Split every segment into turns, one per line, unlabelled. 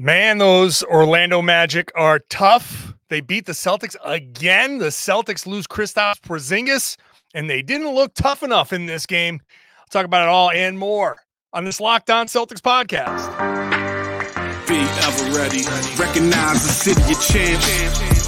Man, those Orlando Magic are tough. They beat the Celtics again. The Celtics lose Kristaps Porzingis, and they didn't look tough enough in this game. I'll talk about it all and more on this Locked On Celtics podcast.
Be ever ready. Recognize the city of champs.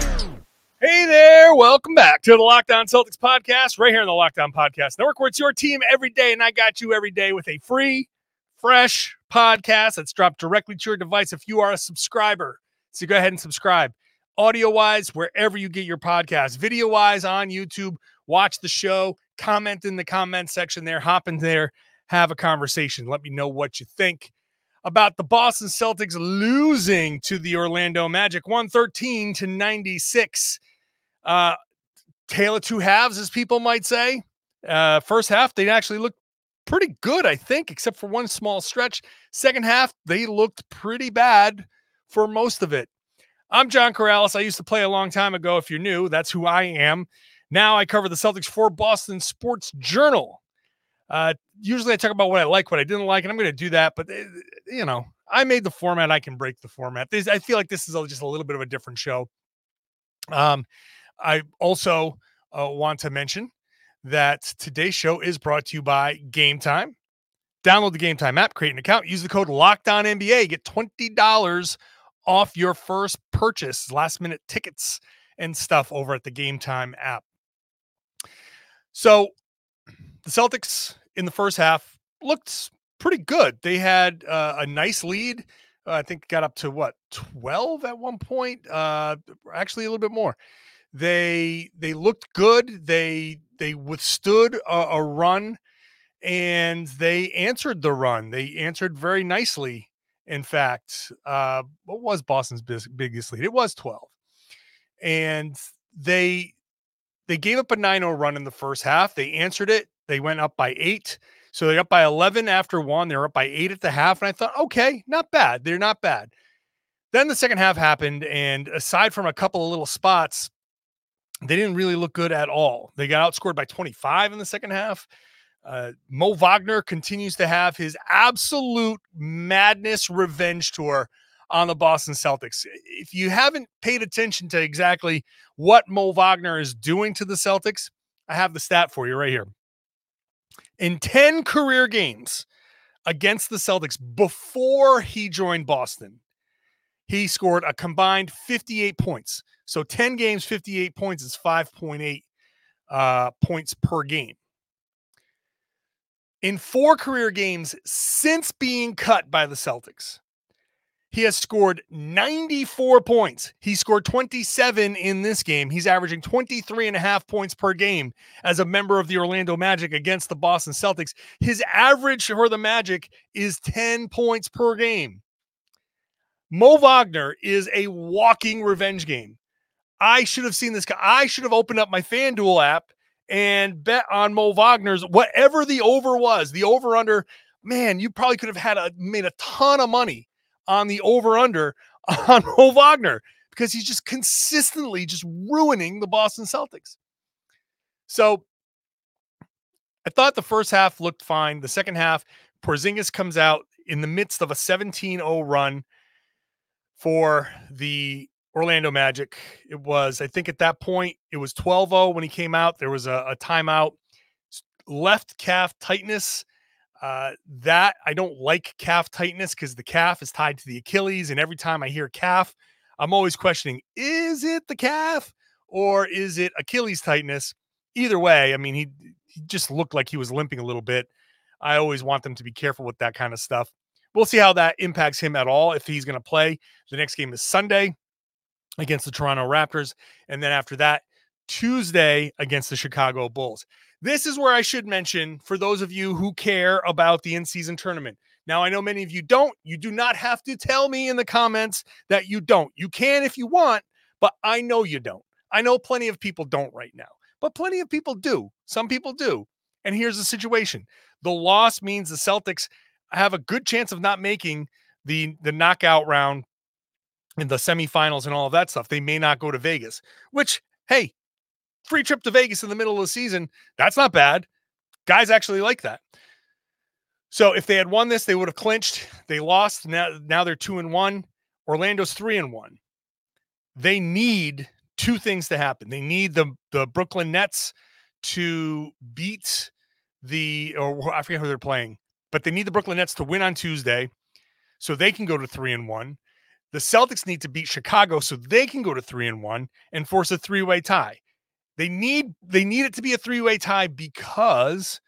Hey there, welcome back to the Locked On Celtics podcast, right here on the Locked On Podcast Network, where it's your team every day, and I got you every day with a free, fresh podcast that's dropped directly to your device if you are a subscriber. So go ahead and subscribe. Audio wise, wherever you get your podcast, video wise on YouTube, watch the show, comment in the comment section there, hop in there, have a conversation. Let me know what you think about the Boston Celtics losing to the Orlando Magic 113 to 96. Uh, of two halves, as people might say. Uh, first half, they actually looked pretty good, I think, except for one small stretch. Second half, they looked pretty bad for most of it. I'm John Karalis. I used to play a long time ago. If you're new, that's who I am. Now I cover the Celtics for Boston Sports Journal. Uh, usually I talk about what I like, what I didn't like, and I'm going to do that. But, eh, you know, I made the format. I can break the format. This, I feel like this is just a little bit of a different show. Um, I also uh, want to mention that today's show is brought to you by Game Time. Download the Game Time app, create an account, use the code LOCKEDONNBA, get $20 off your first purchase, last minute tickets and stuff over at the Game Time app. So the Celtics in the first half looked pretty good. They had uh, a nice lead. Uh, I think got up to what 12 at one point. Uh, actually, a little bit more they they looked good. They they withstood a, a run, and they answered the run. They answered very nicely. In fact, uh, what was Boston's biggest lead? It was twelve, and they they gave up a 9-0 run in the first half. They answered it. They went up by eight. So they're up by 11 after one. They're up by eight at the half. And I thought, okay, not bad. They're not bad. Then the second half happened. And aside from a couple of little spots, they didn't really look good at all. They got outscored by 25 in the second half. Uh, Mo Wagner continues to have his absolute madness revenge tour on the Boston Celtics. If you haven't paid attention to exactly what Mo Wagner is doing to the Celtics, I have the stat for you right here. In 10 career games against the Celtics before he joined Boston, he scored a combined 58 points. So 10 games, 58 points is 5.8 uh, points per game. In four career games since being cut by the Celtics, he has scored 94 points. He scored 27 in this game. He's averaging 23 and a half points per game as a member of the Orlando Magic against the Boston Celtics. His average for the Magic is 10 points per game. Mo Wagner is a walking revenge game. I should have seen this guy. I should have opened up my FanDuel app and bet on Mo Wagner's whatever the over was. The over under, man, you probably could have had a made a ton of money on the over under on Mo Wagner because he's just consistently just ruining the Boston Celtics. So I thought the first half looked fine. The second half, Porzingis comes out in the midst of a 17-0 run for the Orlando Magic. It was, I think at that point, it was 12 0 when he came out. There was a, a timeout, left calf tightness. Uh, that I don't like calf tightness because the calf is tied to the Achilles. And every time I hear calf, I'm always questioning is it the calf or is it Achilles tightness? Either way, I mean, he, he just looked like he was limping a little bit. I always want them to be careful with that kind of stuff. We'll see how that impacts him at all if he's going to play. The next game is Sunday against the Toronto Raptors. And then after that, Tuesday against the Chicago Bulls. This is where I should mention for those of you who care about the in season tournament. Now, I know many of you don't. You do not have to tell me in the comments that you don't. You can if you want, but I know you don't. I know plenty of people don't right now, but plenty of people do. Some people do. And here's the situation the loss means the Celtics have a good chance of not making the, the knockout round in the semifinals and all of that stuff. They may not go to Vegas, which, hey, free trip to Vegas in the middle of the season, that's not bad. Guys actually like that. So if they had won this, they would have clinched. They lost. Now, now they're two and one. Orlando's three and one. They need two things to happen. They need the the Brooklyn Nets to beat the or I forget who they're playing, but they need the Brooklyn Nets to win on Tuesday so they can go to three and one. The Celtics need to beat Chicago so they can go to three and one and force a three-way tie. They need they need it to be a three-way tie because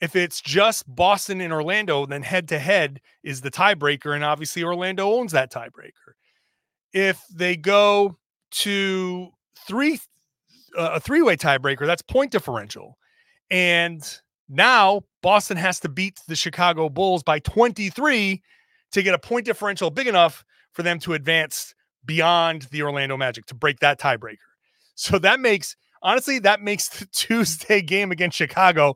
if it's just Boston and Orlando, then head to head is the tiebreaker, and obviously Orlando owns that tiebreaker. If they go to three uh, a three way tiebreaker, that's point differential, and now Boston has to beat the Chicago Bulls by 23 to get a point differential big enough for them to advance beyond the Orlando Magic to break that tiebreaker. So that makes honestly that makes the Tuesday game against Chicago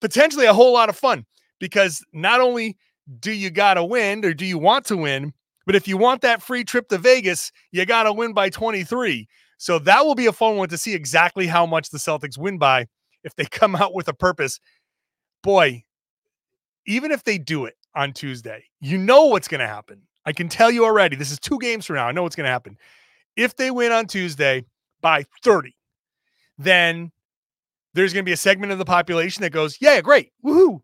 potentially a whole lot of fun because not only do you got to win or do you want to win, but if you want that free trip to Vegas, you got to win by 23. So that will be a fun one to see exactly how much the Celtics win by if they come out with a purpose. Boy, even if they do it on Tuesday, you know what's going to happen. I can tell you already. This is two games from now. I know what's going to happen. If they win on Tuesday by 30, then there's going to be a segment of the population that goes, Yeah, great. Woohoo.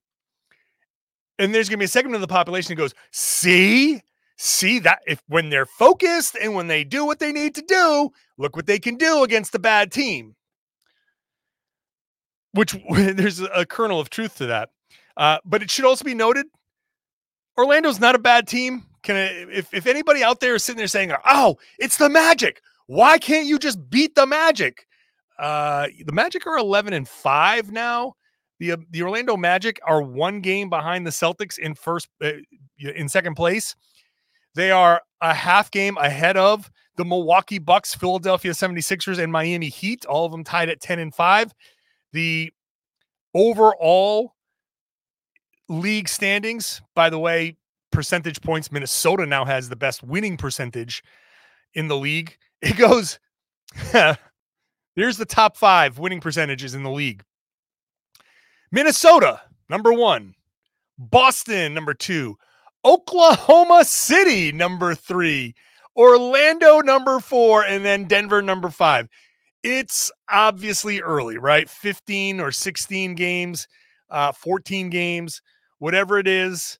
And there's going to be a segment of the population that goes, See, see that if when they're focused and when they do what they need to do, look what they can do against a bad team. Which there's a kernel of truth to that. Uh, but it should also be noted Orlando's not a bad team. Can I, if, if anybody out there is sitting there saying, oh, it's the Magic, why can't you just beat the Magic? Uh, the Magic are 11 and 5 now. The, uh, the Orlando Magic are one game behind the Celtics in first uh, in second place. They are a half game ahead of the Milwaukee Bucks, Philadelphia 76ers, and Miami Heat, all of them tied at 10 and 5. The overall league standings, by the way, percentage points, Minnesota now has the best winning percentage in the league. It goes Here's the top five winning percentages in the league Minnesota, number one. Boston, number two. Oklahoma City, number three. Orlando, number four. And then Denver, number five. It's obviously early, right? 15 or 16 games, uh, 14 games, whatever it is.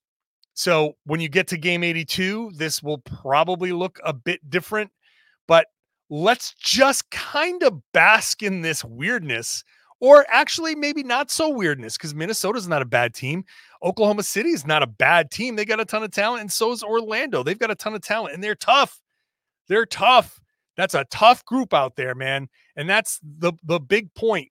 So when you get to game 82, this will probably look a bit different. But let's just kind of bask in this weirdness or actually maybe not so weirdness because Minnesota's not a bad team. Oklahoma City is not a bad team. They got a ton of talent, and so is Orlando. They've got a ton of talent, and they're tough. They're tough. That's a tough group out there, man. And that's the the big point.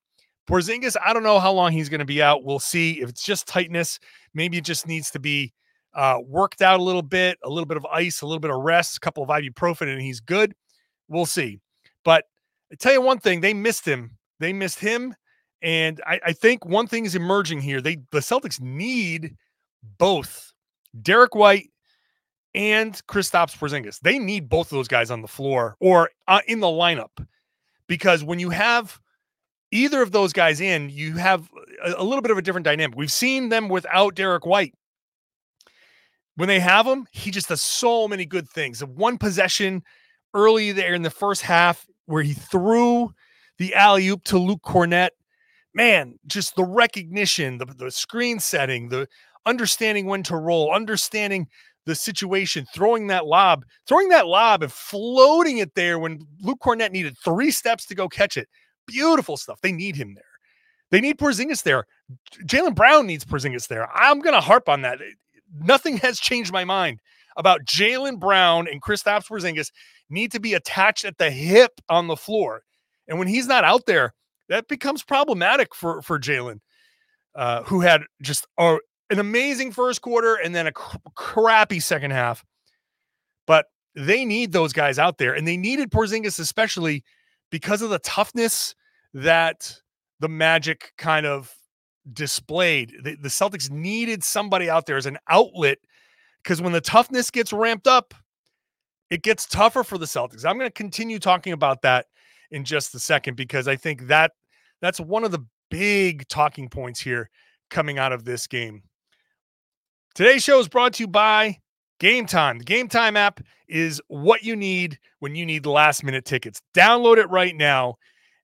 Porzingis, I don't know how long he's going to be out. We'll see. If it's just tightness, maybe it just needs to be uh, worked out a little bit, a little bit of ice, a little bit of rest, a couple of ibuprofen, and he's good. We'll see. But I tell you one thing, they missed him. They missed him. And I, I think one thing is emerging here. They the Celtics need both Derrick White and Kristaps Porzingis. They need both of those guys on the floor or uh, in the lineup because when you have either of those guys in, you have a, a, little bit of a different dynamic. We've seen them without Derrick White. When they have him, he just does so many good things. One possession early there in the first half where he threw the alley oop to Luke Kornet. Man, just the recognition, the, the screen setting, the understanding when to roll, understanding the situation, throwing that lob, throwing that lob and floating it there when Luke Kornet needed three steps to go catch it. Beautiful stuff. They need him there. They need Porzingis there. Jaylen Brown needs Porzingis there. I'm going to harp on that. Nothing has changed my mind about Jaylen Brown and Kristaps Porzingis need to be attached at the hip on the floor. And when he's not out there, that becomes problematic for for Jaylen, uh, who had just a an amazing first quarter and then a cr- crappy second half. But they need those guys out there, and they needed Porzingis especially because of the toughness that the Magic kind of displayed. The, the Celtics needed somebody out there as an outlet because when the toughness gets ramped up, it gets tougher for the Celtics. I'm going to continue talking about that in just a second because I think that that's one of the big talking points here coming out of this game. Today's show is brought to you by Game Time. The Game Time app is what you need when you need last minute tickets. Download it right now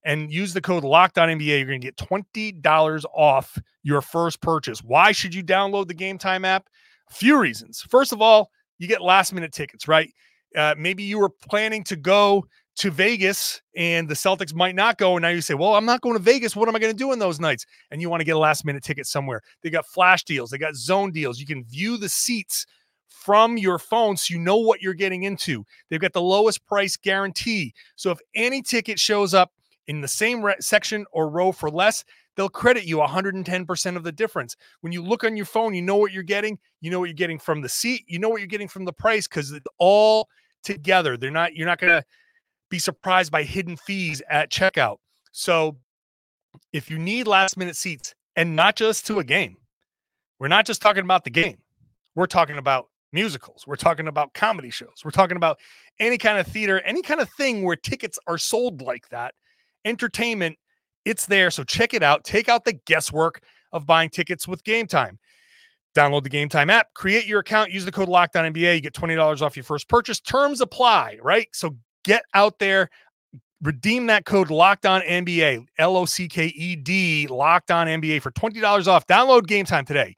and use the code LOCKEDONNBA. You're going to get $20 off your first purchase. Why should you download the Game Time app? A few reasons. First of all, you get last minute tickets, right? Uh, maybe you were planning to go to Vegas and the Celtics might not go. And now you say, well, I'm not going to Vegas. What am I going to do in those nights? And you want to get a last minute ticket somewhere. They got flash deals, they got zone deals. You can view the seats from your phone so you know what you're getting into. They've got the lowest price guarantee. So if any ticket shows up in the same re- section or row for less, they'll credit you 110% of the difference. When you look on your phone, you know what you're getting. You know what you're getting from the seat. You know what you're getting from the price because it's all together. They're not, you're not going to be surprised by hidden fees at checkout. So if you need last minute seats and not just to a game, we're not just talking about the game. We're talking about musicals. We're talking about comedy shows. We're talking about any kind of theater, any kind of thing where tickets are sold like that. Entertainment, it's there. So check it out. Take out the guesswork of buying tickets with Game Time. Download the Game Time app, create your account, use the code Locked On NBA. You get $20 off your first purchase. Terms apply, right? So get out there, redeem that code Locked On NBA, L O C K E D, Locked On NBA for $20 off. Download Game Time today.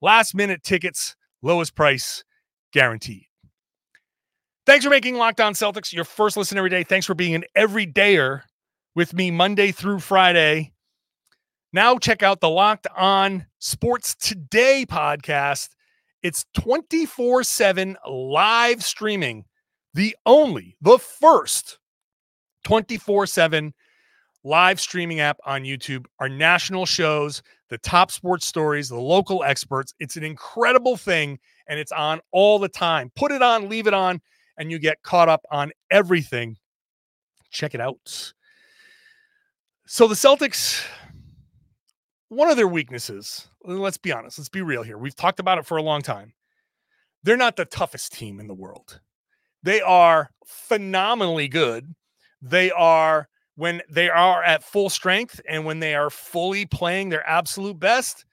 Last minute tickets, lowest price guaranteed. Thanks for making Locked On Celtics your first listen every day. Thanks for being an everydayer with me Monday through Friday. Now check out the Locked On Sports Today podcast. It's 24 7 live streaming, the only, the first 24 7 live streaming app on YouTube. Our national shows, the top sports stories, the local experts. It's an incredible thing and it's on all the time. Put it on, leave it on, and you get caught up on everything. Check it out. So the Celtics, one of their weaknesses, let's be honest, let's be real here. We've talked about it for a long time. They're not the toughest team in the world. They are phenomenally good. They are when they are at full strength and when they are fully playing their absolute best,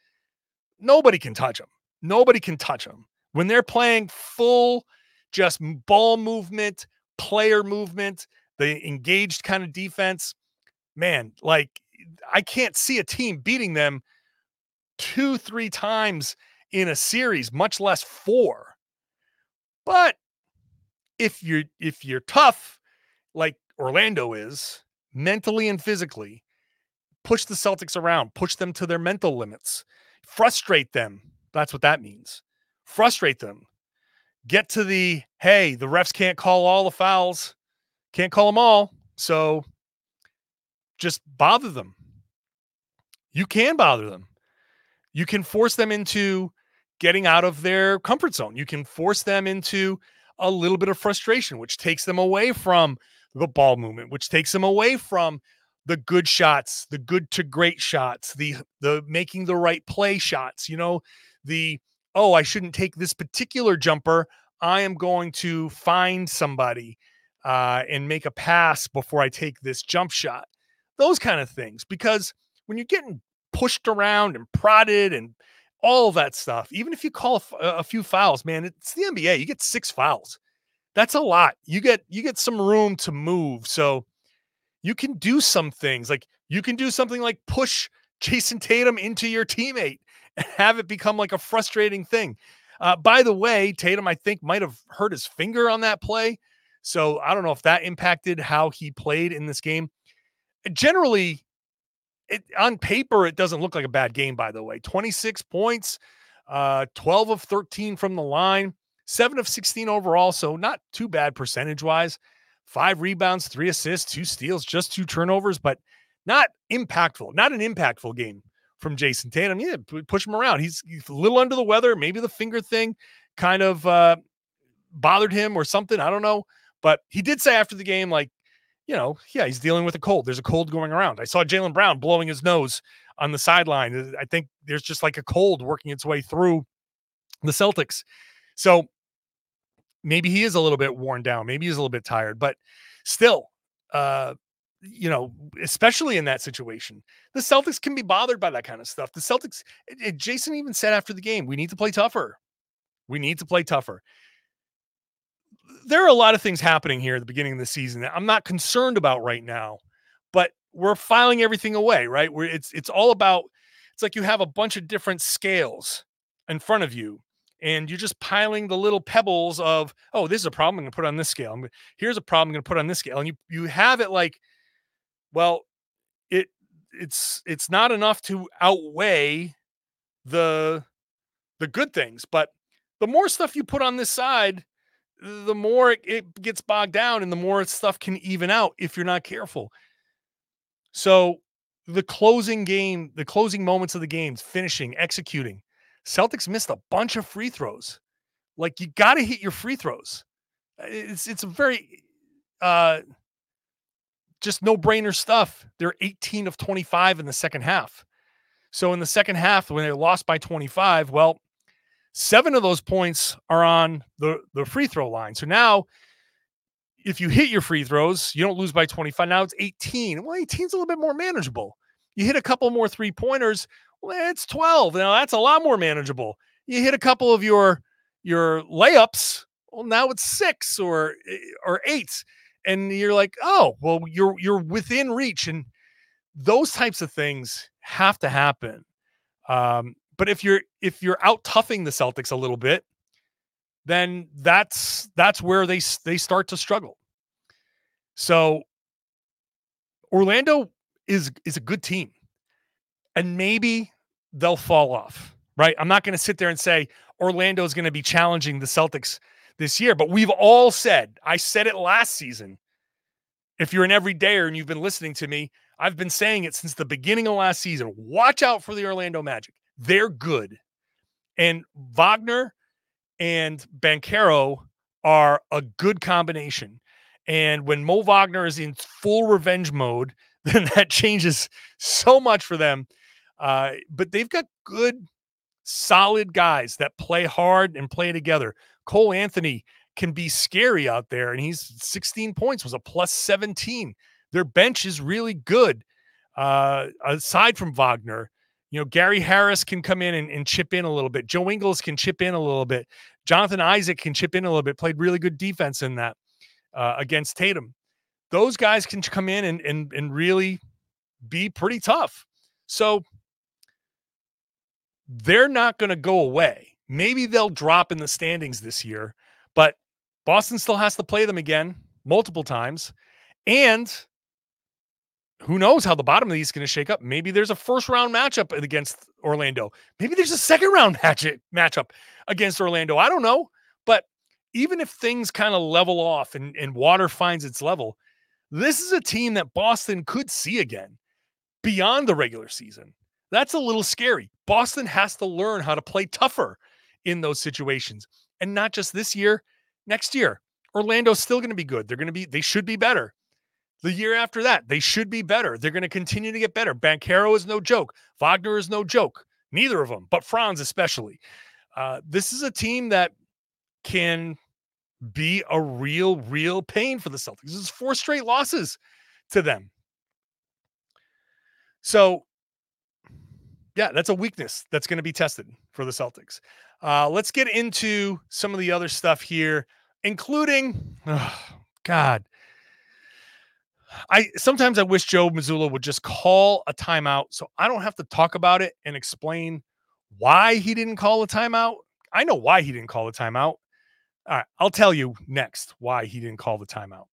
nobody can touch them. Nobody can touch them. When they're playing full, just ball movement, player movement, the engaged kind of defense, man, like I can't see a team beating them two, three times in a series, much less four. But if you're if you're tough, like Orlando is, mentally and physically, push the Celtics around, push them to their mental limits, frustrate them. That's what that means. Frustrate them. Get to the hey, the refs can't call all the fouls, can't call them all. So just bother them. You can bother them. You can force them into getting out of their comfort zone. You can force them into a little bit of frustration, which takes them away from the ball movement, which takes them away from the good shots, the good to great shots, the the making the right play shots, you know, the oh, I shouldn't take this particular jumper. I am going to find somebody uh, and make a pass before I take this jump shot. Those kind of things. Because when you're getting pushed around and prodded and all that stuff, even if you call a, few fouls, man, it's the NBA. You get six fouls that's a lot. You get you get some room to move. So you can do some things like you can do something like push Jayson Tatum into your teammate and have it become like a frustrating thing. Uh, by the way, Tatum, I think, might have hurt his finger on that play. So I don't know if that impacted how he played in this game. Generally, it, on paper, it doesn't look like a bad game, by the way. 26 points, uh, 12 of 13 from the line seven of 16 overall. So not too bad percentage wise. Five rebounds, three assists, two steals, just two turnovers, but not impactful, not an impactful game from Jayson Tatum. Yeah, push him around. He's, he's, a little under the weather. Maybe the finger thing kind of uh, bothered him or something. I don't know. But he did say after the game, like, you know, yeah, he's dealing with a cold. There's a cold going around. I saw Jaylen Brown blowing his nose on the sideline. I think there's just like a cold working its way through the Celtics. So maybe he is a little bit worn down. Maybe he's a little bit tired, but still, uh, you know, especially in that situation, the Celtics can be bothered by that kind of stuff. The Celtics, it, it, Jayson even said after the game, we need to play tougher. We need to play tougher. There are a lot of things happening here at the beginning of the season that I'm not concerned about right now, but we're filing everything away, right? Where it's it's all about it's like you have a bunch of different scales in front of you and you're just piling the little pebbles of oh this is a problem i'm going to put on this scale here's a problem i'm going to put on this scale and you you have it like well it it's it's not enough to outweigh the the good things but the more stuff you put on this side the more it, it gets bogged down and the more stuff can even out if you're not careful so the closing game the closing moments of the games finishing executing Celtics missed a bunch of free throws. Like you got to hit your free throws. It's it's a very uh just no-brainer stuff. They're 18 of 25 in the second half. So in the second half when they lost by 25, well, seven of those points are on the the free throw line. So now if you hit your free throws, you don't lose by 25. Now it's 18. Well, 18 is a little bit more manageable. You hit a couple more three pointers. Well, it's 12. Now that's a lot more manageable. You hit a couple of your your layups. Well, now it's six or eh, or eight. And you're like, oh, well, you're you're within reach. And those types of things have to happen. Um, but if you're if you're out toughing the Celtics a little bit, then that's that's where they they start to struggle. So Orlando is is a good team. And maybe they'll fall off, right? I'm not going to sit there and say Orlando is going to be challenging the Celtics this year, but we've all said, I said it last season. If you're an everydayer and you've been listening to me, I've been saying it since the beginning of last season. Watch out for the Orlando Magic. They're good. And Wagner and Banchero are a good combination. And when Mo Wagner is in full revenge mode, then that changes so much for them. Uh, but they've got good, solid guys that play hard and play together. Cole Anthony can be scary out there, and he's 16 points, was a plus 17. Their bench is really good. Uh, aside from Wagner, you know, Gary Harris can come in and, and, chip in a little bit. Joe Ingles can chip in a little bit. Jonathan Isaac can chip in a little bit. Played really good defense in that uh, against Tatum. Those guys can come in and, and, and really be pretty tough. So they're not going to go away. Maybe they'll drop in the standings this year, but Boston still has to play them again multiple times. And who knows how the bottom of these is going to shake up? Maybe there's a first round matchup against Orlando. Maybe there's a second round match matchup against Orlando. I don't know. But even if things kind of level off and, and water finds its level, this is a team that Boston could see again beyond the regular season. That's a little scary. Boston has to learn how to play tougher in those situations. And not just this year, next year. Orlando's still going to be good. They're going to be, they should be better. The year after that, they should be better. They're going to continue to get better. Banchero is no joke. Wagner is no joke. Neither of them, but Franz especially. Uh, this is a team that can be a real, real pain for the Celtics. This is four straight losses to them. So yeah, that's a weakness that's going to be tested for the Celtics. Uh, let's get into some of the other stuff here, including, oh, God. I sometimes I wish Joe Mazzulla would just call a timeout so I don't have to talk about it and explain why he didn't call a timeout. I know why he didn't call a timeout. All right, I'll tell you next why he didn't call the timeout.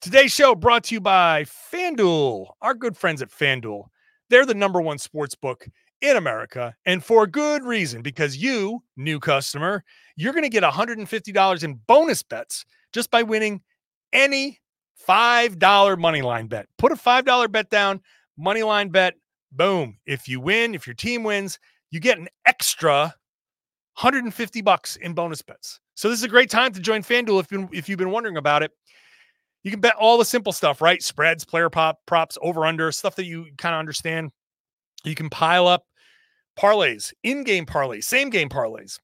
Today's show brought to you by FanDuel, our good friends at FanDuel. They're the number one sports book in America, and for good reason, because you, new customer, you're going to get $150 in bonus bets just by winning any $5 money line bet. Put a $5 bet down, money line bet, Boom. If you win, if your team wins, you get an extra 150 bucks in bonus bets. So this is a great time to join FanDuel if, you, if you've been wondering about it. You can bet all the simple stuff, right? Spreads, player pop, props, over under, stuff that you kind of understand. You can pile up parlays, in-game parlays, same game parlays,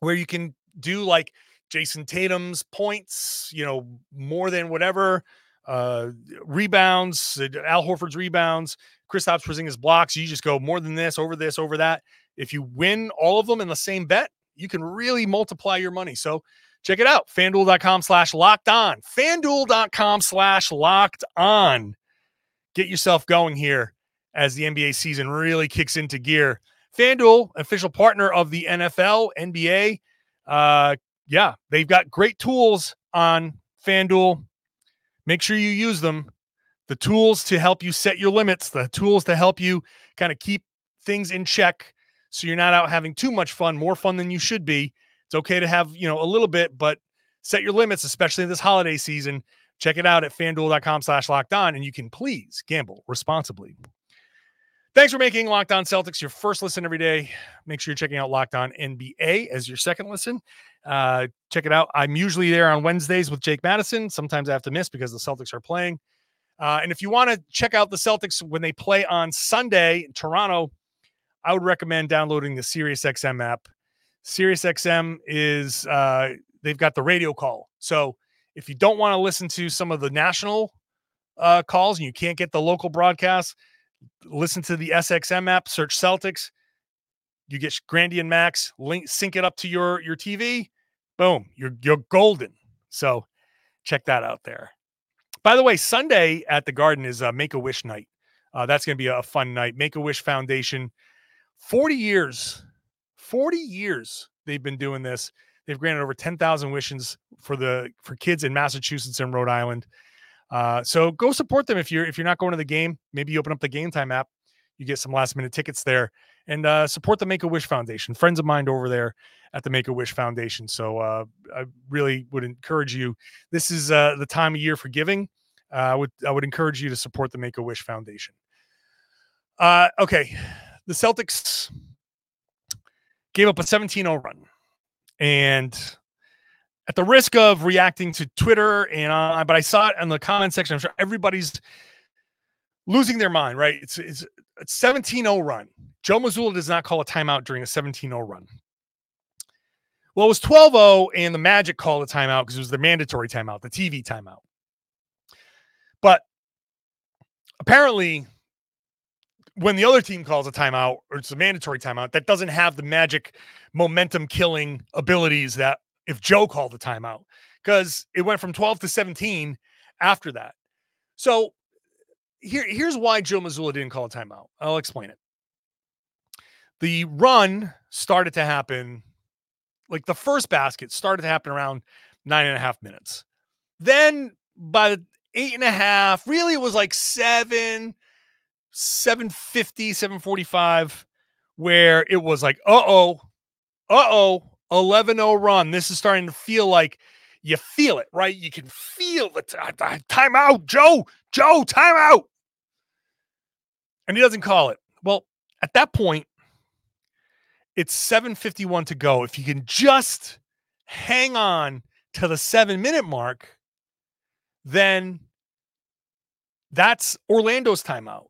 where you can do like Jayson Tatum's points, you know, more than whatever, uh, rebounds, uh, Al Horford's rebounds, Kristaps Porzingis blocks. You just go more than this, over this, over that. If you win all of them in the same bet, you can really multiply your money. So check it out. FanDuel.com slash locked on. FanDuel.com slash locked on. Get yourself going here as the NBA season really kicks into gear. FanDuel, official partner of the NFL, NBA. Uh, yeah, they've got great tools on FanDuel. Make sure you use them. The tools to help you set your limits, the tools to help you kind of keep things in check so you're not out having too much fun, more fun than you should be. It's okay to have, you know, a little bit, but set your limits, especially in this holiday season. Check it out at fanduel.com slash locked on, and you can please gamble responsibly. Thanks for making Locked On Celtics your first listen every day. Make sure you're checking out Locked On NBA as your second listen. Uh, check it out. I'm usually there on Wednesdays with Jake Madison. Sometimes I have to miss because the Celtics are playing. Uh, and if you want to check out the Celtics when they play on Sunday in Toronto, I would recommend downloading the SiriusXM app. SiriusXM is uh, they've got the radio call. So if you don't want to listen to some of the national uh, calls and you can't get the local broadcasts, listen to the SXM app, search Celtics. You get Grande and Max, link sync it up to your your TV. Boom, you're you're golden. So check that out there. By the way, Sunday at the Garden is a Make a Wish night. Uh, that's going to be a fun night. Make a Wish Foundation, 40 years, 40 years they've been doing this. They've granted over 10,000 wishes for the for kids in Massachusetts and Rhode Island. Uh, so go support them if you're if you're not going to the game. Maybe you open up the Game Time app, you get some last minute tickets there, and uh, support the Make a Wish Foundation. Friends of mine over there at the Make a Wish Foundation. So uh, I really would encourage you. This is uh, the time of year for giving. I would I would encourage you to support the Make a Wish Foundation. Uh, okay, the Celtics gave up a 17-0 run, and at the risk of reacting to Twitter and but I saw it in the comment section. I'm sure everybody's losing their mind, right? It's it's a 17-0 run. Joe Mazzulla does not call a timeout during a 17-0 run. Well, it was 12-0, and the Magic called a timeout because it was the mandatory timeout, the TV timeout. But apparently, when the other team calls a timeout or it's a mandatory timeout, that doesn't have the magic momentum killing abilities that if Joe called the timeout because it went from 12 to 17 after that. So here, here's why Joe Mazzulla didn't call a timeout. I'll explain it. The run started to happen, like the first basket started to happen around nine and a half minutes. Then by eight and a half, really it was like seven, 750, 745, where it was like, uh oh, uh oh, 11 0 run. This is starting to feel like you feel it, right? You can feel the t- uh, uh, timeout, Joe, Joe, timeout. And he doesn't call it. Well, at that point, it's 751 to go. If you can just hang on to the seven minute mark, then that's Orlando's timeout.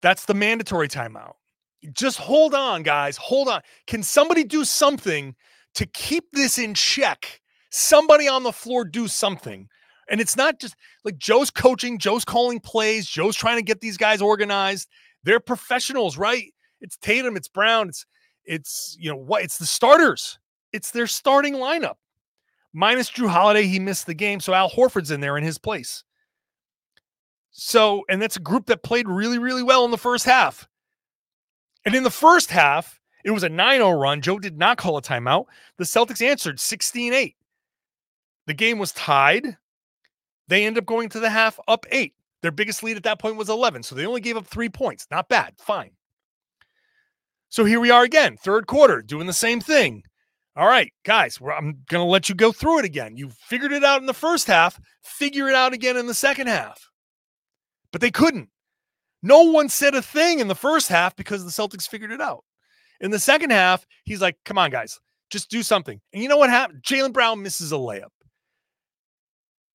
That's the mandatory timeout just hold on, guys. Hold on. Can somebody do something to keep this in check? Somebody on the floor do something. And it's not just like Joe's coaching, Joe's calling plays, Joe's trying to get these guys organized. They're professionals, right? It's Tatum, it's Brown, it's it's you know what? It's the starters. It's their starting lineup. Minus Jrue Holiday, he missed the game, so Al Horford's in there in his place. So, and that's a group that played really, really well in the first half. And in the first half, it was a 9 0 run. Joe did not call a timeout. The Celtics answered 16 8. The game was tied. They end up going to the half up eight. Their biggest lead at that point was 11. So they only gave up three points. Not bad. Fine. So here we are again, third quarter, doing the same thing. All right, guys, I'm going to let you go through it again. You figured it out in the first half, figure it out again in the second half. But they couldn't No one said a thing in the first half because the Celtics figured it out. In the second half, he's like, come on, guys, just do something. And you know what happened? Jaylen Brown misses a layup.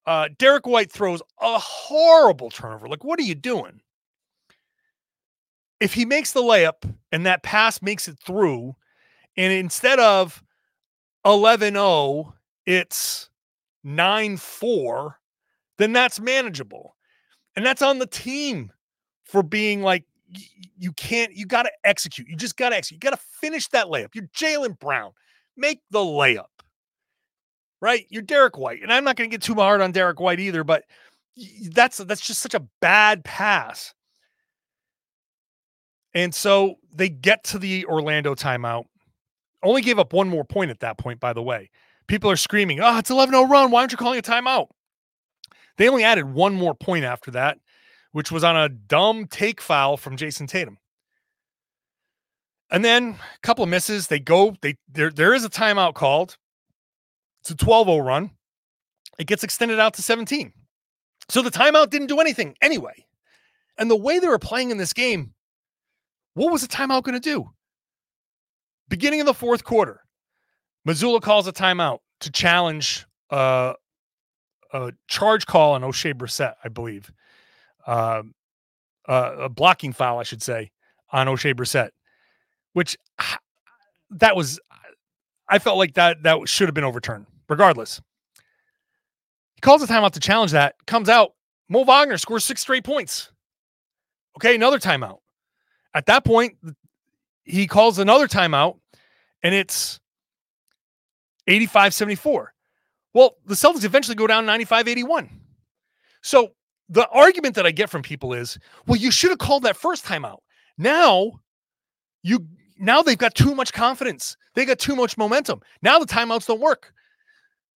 Uh, Derrick White throws a horrible turnover. Like, what are you doing? If he makes the layup and that pass makes it through, and instead of 11 0, it's 9 4, then that's manageable. And that's on the team for being like, you can't, you got to execute. You just got to execute. You got to finish that layup. You're Jaylen Brown. Make the layup, right? You're Derrick White. And I'm not going to get too hard on Derrick White either, but that's that's just such a bad pass. And so they get to the Orlando timeout. Only gave up one more point at that point, by the way. People are screaming, oh, it's 11 0 run. Why aren't you calling a timeout? They only added one more point after that, which was on a dumb take foul from Jayson Tatum. And then a couple of misses. They go, they there, there is a timeout called. It's a 12 0 run. It gets extended out to 17. So the timeout didn't do anything anyway. And the way they were playing in this game, what was the timeout going to do? Beginning of the fourth quarter, Mazzulla calls a timeout to challenge uh, a charge call on Oshae Brissett, I believe. Uh, uh, a blocking foul, I should say, on Oshae Brissett, which that was, I felt like that that should have been overturned. Regardless, he calls a timeout to challenge that. Comes out, Mo Wagner scores six straight points. Okay, another timeout. At that point, he calls another timeout, and it's 85 74. Well, the Celtics eventually go down 95 81. So the argument that I get from people is, well, you should have called that first timeout. Now you now they've got too much confidence. They got too much momentum. Now the timeouts don't work.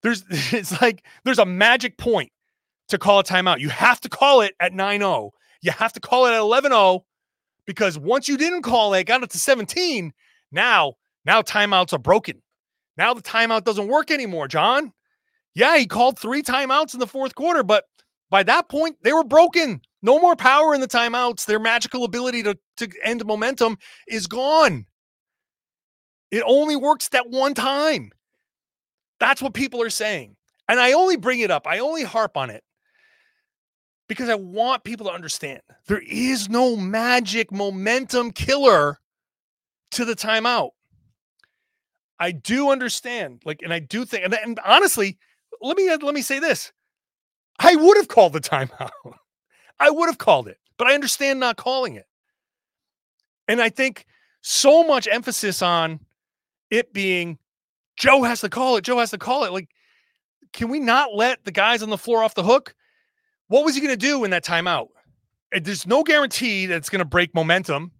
There's it's like there's a magic point to call a timeout. You have to call it at 9-0. You have to call it at 11-0 because once you didn't call it, got it to 17, now now timeouts are broken. Now the timeout doesn't work anymore, John. Yeah, he called three timeouts in the fourth quarter, but by that point, they were broken. No more power in the timeouts. Their magical ability to, to end momentum is gone. It only works that one time. That's what people are saying. And I only bring it up, I only harp on it because I want people to understand there is no magic momentum killer to the timeout. I do understand, like, and I do think, and, and honestly, let me let me say this. I would have called the timeout. I would have called it, but I understand not calling it. And I think so much emphasis on it being Joe has to call it. Joe has to call it. Like, can we not let the guys on the floor off the hook? What was he going to do in that timeout? Eh, there's no guarantee that it's going to break momentum.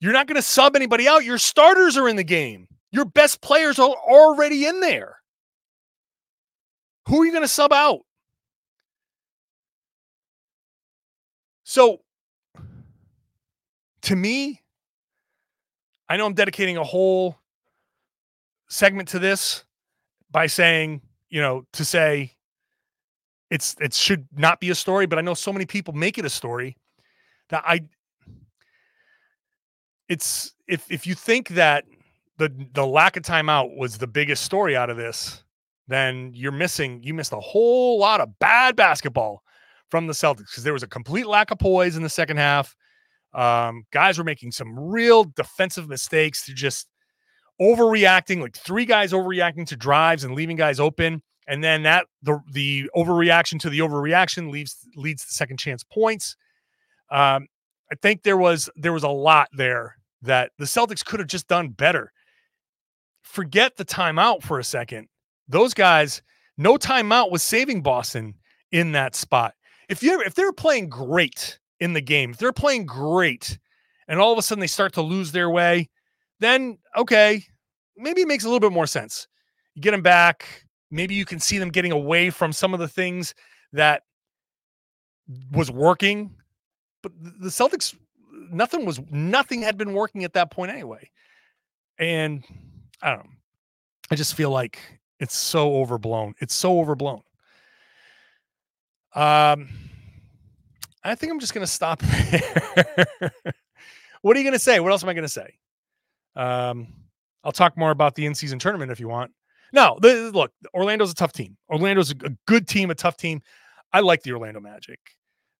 You're not going to sub anybody out. Your starters are in the game. Your best players are already in there. Who are you going to sub out? So, to me, I know I'm dedicating a whole segment to this by saying, you know, to say it's it should not be a story, but I know so many people make it a story that I it's if if you think that the the lack of timeout was the biggest story out of this, then you're missing you missed a whole lot of bad basketball from the Celtics because there was a complete lack of poise in the second half. Um, guys were making some real defensive mistakes to just overreacting, like three guys overreacting to drives and leaving guys open. And then that the the overreaction to the overreaction leaves leads to second chance points. Um, I think there was there was a lot there that the Celtics could have just done better. Forget the timeout for a second those guys, no timeout was saving Boston in that spot. If you if they're playing great in the game, if they're playing great, and all of a sudden they start to lose their way, then okay, maybe it makes a little bit more sense. You get them back. Maybe you can see them getting away from some of the things that was working. But the Celtics, nothing was nothing had been working at that point anyway. And I don't know. I just feel like it's so overblown. It's so overblown. Um, I think I'm just going to stop there. what are you going to say? What else am I going to say? Um, I'll talk more about the in-season tournament if you want. No, the, look, Orlando's a tough team. Orlando's a, good team, a tough team. I like the Orlando Magic,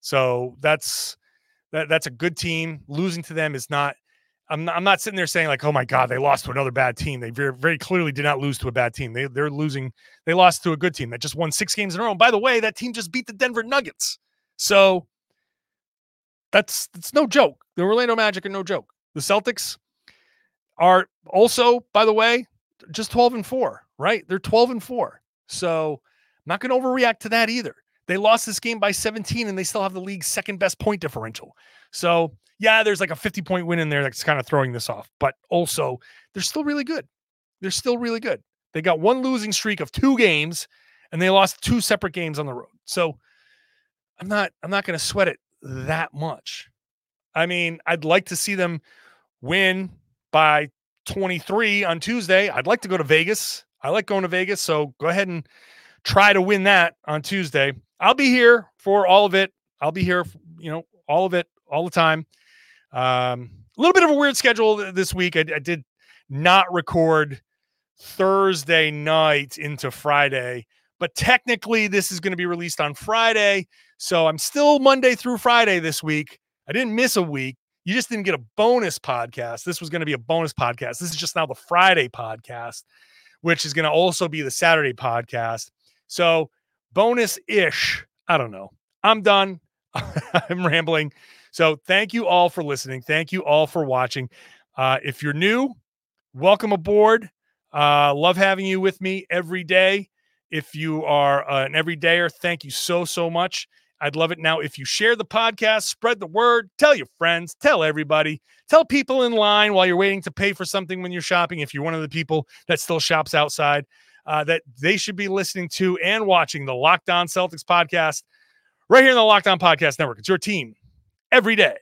so that's that, that's a good team. Losing to them is not. I'm not, I'm not sitting there saying like, oh my god, they lost to another bad team. They very very clearly did not lose to a bad team. They they're losing. They lost to a good team that just won six games in a row. And by the way, that team just beat the Denver Nuggets. So that's that's no joke. The Orlando Magic are no joke. The Celtics are also, by the way, just 12 and 4, right? They're 12 and 4. So I'm not going to overreact to that either. They lost this game by 17 and they still have the league's second best point differential. So, yeah, there's like a 50 point win in there that's kind of throwing this off, but also they're still really good. They're still really good. They got one losing streak of two games and they lost two separate games on the road. So, I'm not I'm not going to sweat it that much. I mean, I'd like to see them win by 23 on Tuesday. I'd like to go to Vegas. I like going to Vegas, so go ahead and try to win that on Tuesday. I'll be here for all of it. I'll be here, you know, all of it, all the time. Um, a little bit of a weird schedule this week. I, I did not record Thursday night into Friday, but technically this is going to be released on Friday. So I'm still Monday through Friday this week. I didn't miss a week. You just didn't get a bonus podcast. This was going to be a bonus podcast. This is just now the Friday podcast, which is going to also be the Saturday podcast. So bonus ish. I don't know. I'm done. I'm rambling. So thank you all for listening. Thank you all for watching. Uh, if you're new, welcome aboard. Uh, love having you with me every day. If you are uh, an everydayer, thank you so, so much. I'd love it now if you share the podcast, spread the word, tell your friends, tell everybody, tell people in line while you're waiting to pay for something when you're shopping. If you're one of the people that still shops outside, uh, that they should be listening to and watching the Locked On Celtics podcast right here in the Locked On Podcast Network. It's your team every day.